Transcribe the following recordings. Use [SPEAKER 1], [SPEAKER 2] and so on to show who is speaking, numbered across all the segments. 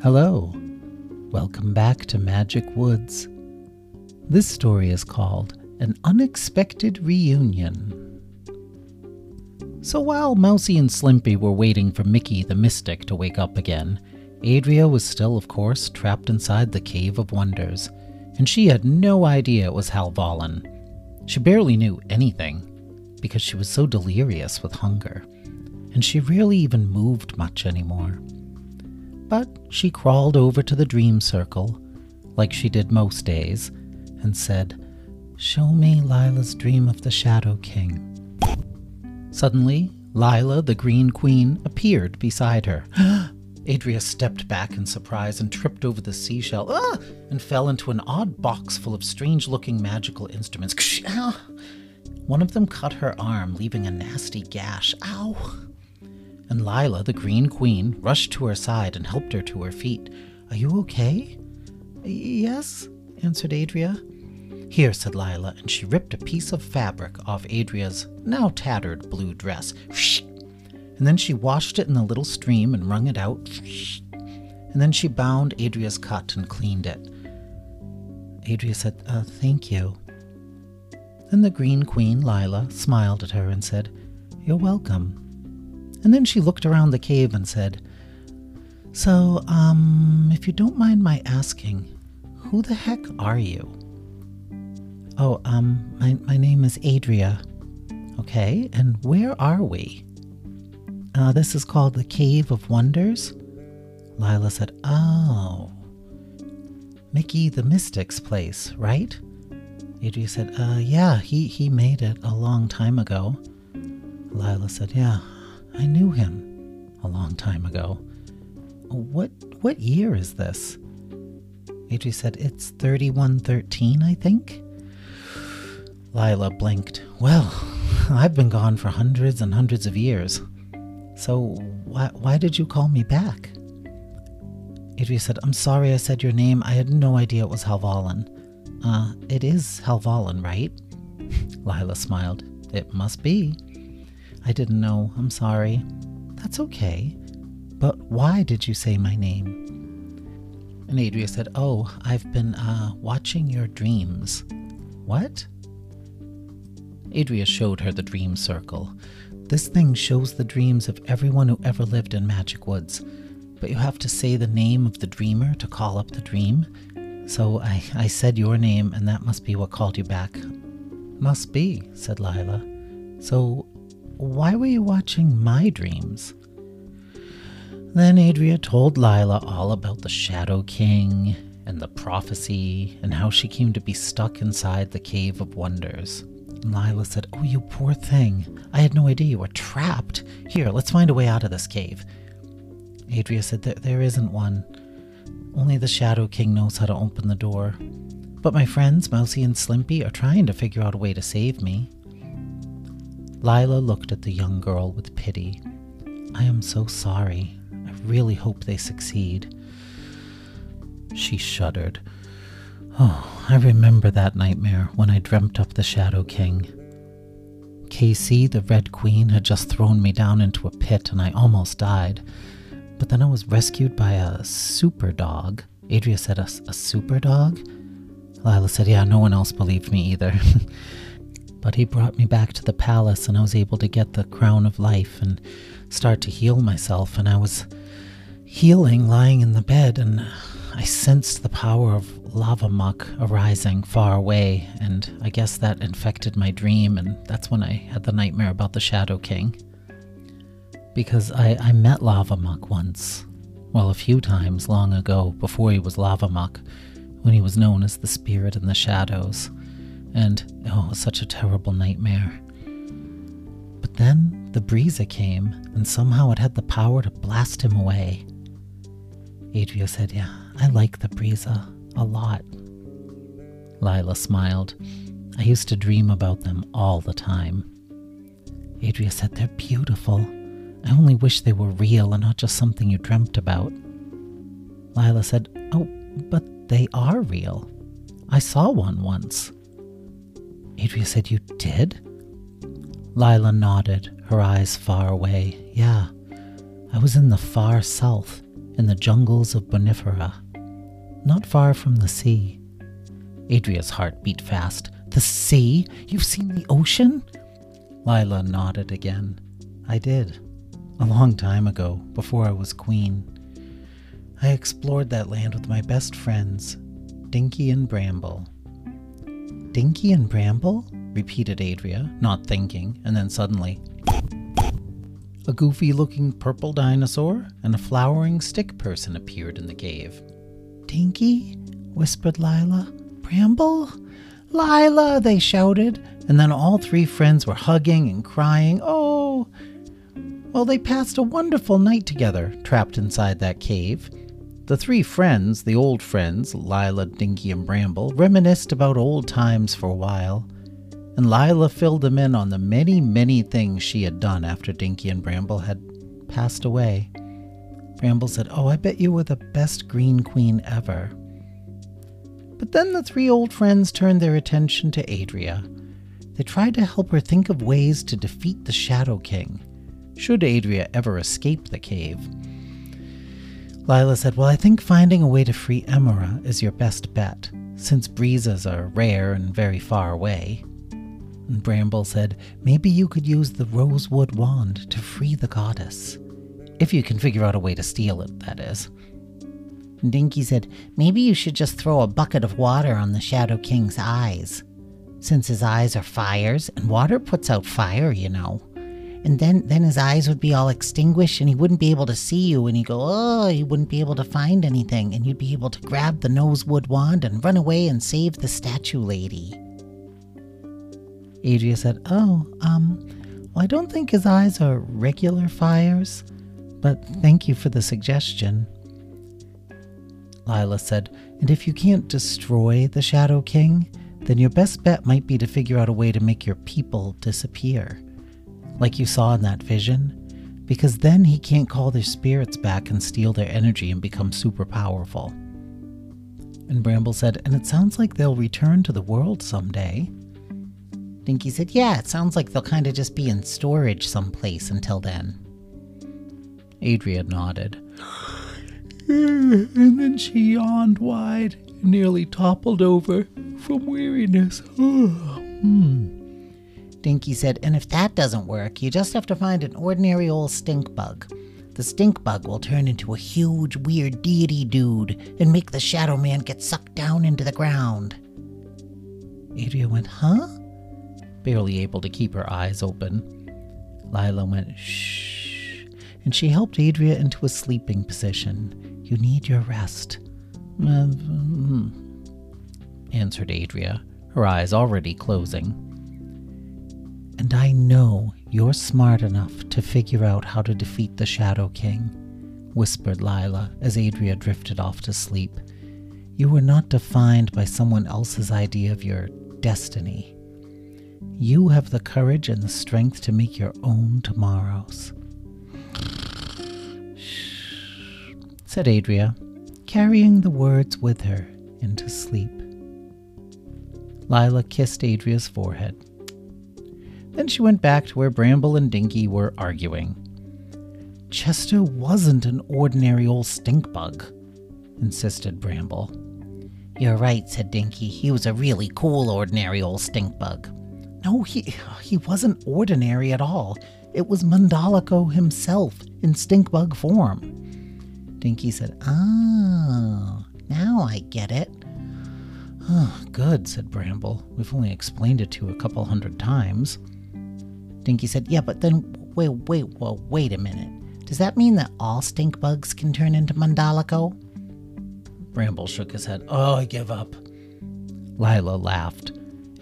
[SPEAKER 1] Hello. Welcome back to Magic Woods. This story is called An Unexpected Reunion. So while Mousy and Slimpy were waiting for Mickey the Mystic to wake up again, Adria was still, of course, trapped inside the Cave of Wonders, and she had no idea it was Hal Vollen. She barely knew anything because she was so delirious with hunger, and she rarely even moved much anymore. But she crawled over to the dream circle, like she did most days, and said, Show me Lila's dream of the Shadow King. Suddenly, Lila, the Green Queen, appeared beside her. Adria stepped back in surprise and tripped over the seashell ah! and fell into an odd box full of strange looking magical instruments. One of them cut her arm, leaving a nasty gash. Ow! And Lila, the Green Queen, rushed to her side and helped her to her feet. Are you okay? Yes, answered Adria. Here, said Lila, and she ripped a piece of fabric off Adria's now tattered blue dress. And then she washed it in the little stream and wrung it out. And then she bound Adria's cut and cleaned it. Adria said, uh, Thank you. Then the Green Queen, Lila, smiled at her and said, You're welcome. And then she looked around the cave and said, So, um, if you don't mind my asking, who the heck are you? Oh, um, my, my name is Adria. Okay, and where are we? Uh, this is called the Cave of Wonders. Lila said, Oh, Mickey the Mystic's place, right? Adria said, Uh, yeah, he, he made it a long time ago. Lila said, Yeah, I knew him a long time ago. What what year is this? Adri said, It's 3113, I think. Lila blinked. Well, I've been gone for hundreds and hundreds of years. So why, why did you call me back? Adria said, I'm sorry I said your name. I had no idea it was Hal Vollen. Uh, it is Hal Vollen, right? Lila smiled. It must be. I didn't know. I'm sorry. That's okay. But why did you say my name? And Adria said, Oh, I've been, uh, watching your dreams. What? Adria showed her the dream circle. This thing shows the dreams of everyone who ever lived in Magic Woods, but you have to say the name of the dreamer to call up the dream. So I, I said your name, and that must be what called you back. Must be, said Lila. So why were you watching my dreams? Then Adria told Lila all about the Shadow King and the prophecy and how she came to be stuck inside the Cave of Wonders. Lila said, Oh, you poor thing. I had no idea you were trapped. Here, let's find a way out of this cave. Adria said, There, there isn't one. Only the Shadow King knows how to open the door. But my friends, Mousy and Slimpy, are trying to figure out a way to save me. Lila looked at the young girl with pity. I am so sorry. I really hope they succeed. She shuddered. Oh, I remember that nightmare when I dreamt up the Shadow King. Casey, the Red Queen, had just thrown me down into a pit and I almost died. But then I was rescued by a super dog. Adria said, A, a super dog? Lila said, Yeah, no one else believed me either. But he brought me back to the palace, and I was able to get the crown of life and start to heal myself. And I was healing lying in the bed, and I sensed the power of lava muck arising far away. And I guess that infected my dream, and that's when I had the nightmare about the Shadow King. Because I, I met Lava Muck once. Well, a few times long ago, before he was Lava Muck, when he was known as the Spirit in the Shadows and oh, such a terrible nightmare. But then the Breeza came, and somehow it had the power to blast him away. Adria said, Yeah, I like the Breeza a lot. Lila smiled. I used to dream about them all the time. Adria said, They're beautiful. I only wish they were real and not just something you dreamt about. Lila said, Oh, but they are real. I saw one once. Adria said, You did? Lila nodded, her eyes far away. Yeah, I was in the far south, in the jungles of Bonifera, not far from the sea. Adria's heart beat fast. The sea? You've seen the ocean? Lila nodded again. I did. A long time ago, before I was queen. I explored that land with my best friends, Dinky and Bramble. Dinky and Bramble? repeated Adria, not thinking, and then suddenly. A goofy looking purple dinosaur and a flowering stick person appeared in the cave. Dinky? whispered Lila. Bramble? Lila, they shouted, and then all three friends were hugging and crying. Oh! Well, they passed a wonderful night together, trapped inside that cave. The three friends, the old friends, Lila, Dinky, and Bramble, reminisced about old times for a while, and Lila filled them in on the many, many things she had done after Dinky and Bramble had passed away. Bramble said, Oh, I bet you were the best green queen ever. But then the three old friends turned their attention to Adria. They tried to help her think of ways to defeat the Shadow King, should Adria ever escape the cave. Lila said, Well, I think finding a way to free Emera is your best bet, since breezes are rare and very far away. And Bramble said, Maybe you could use the rosewood wand to free the goddess. If you can figure out a way to steal it, that is. And Dinky said, Maybe you should just throw a bucket of water on the Shadow King's eyes. Since his eyes are fires, and water puts out fire, you know and then then his eyes would be all extinguished and he wouldn't be able to see you and he'd go oh he wouldn't be able to find anything. And you'd be able to grab the nosewood wand and run away and save the statue lady. Adria said oh um well i don't think his eyes are regular fires but thank you for the suggestion. Lila said and if you can't destroy the shadow king then your best bet might be to figure out a way to make your people disappear like you saw in that vision, because then he can't call their spirits back and steal their energy and become super powerful. And Bramble said, And it sounds like they'll return to the world someday. Dinky said, Yeah, it sounds like they'll kind of just be in storage someplace until then. Adria nodded. And then she yawned wide and nearly toppled over from weariness. hmm. Dinky said, and if that doesn't work, you just have to find an ordinary old stink bug. The stink bug will turn into a huge, weird deity dude and make the Shadow Man get sucked down into the ground. Adria went, huh? Barely able to keep her eyes open. Lila went, shh, and she helped Adria into a sleeping position. You need your rest. Hmm, answered Adria, her eyes already closing. And I know you're smart enough to figure out how to defeat the Shadow King, whispered Lila as Adria drifted off to sleep. You were not defined by someone else's idea of your destiny. You have the courage and the strength to make your own tomorrows. Said Adria, carrying the words with her into sleep. Lila kissed Adria's forehead. Then she went back to where Bramble and Dinky were arguing. Chester wasn't an ordinary old stink bug, insisted Bramble. You're right, said Dinky. He was a really cool ordinary old stink bug. No, he he wasn't ordinary at all. It was Mundalico himself in stink bug form. Dinky said, Oh, now I get it. Oh, good, said Bramble. We've only explained it to you a couple hundred times. Dinky said, Yeah, but then wait, wait, well, wait a minute. Does that mean that all stink bugs can turn into Mundalico? Bramble shook his head. Oh, I give up. Lila laughed.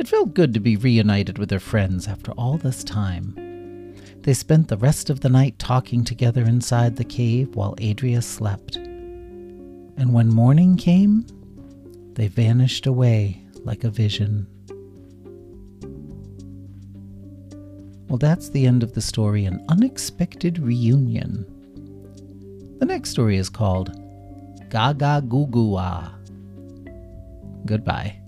[SPEAKER 1] It felt good to be reunited with her friends after all this time. They spent the rest of the night talking together inside the cave while Adria slept. And when morning came, they vanished away like a vision. Well, that's the end of the story An Unexpected Reunion. The next story is called Gaga Goo Goo. Goodbye.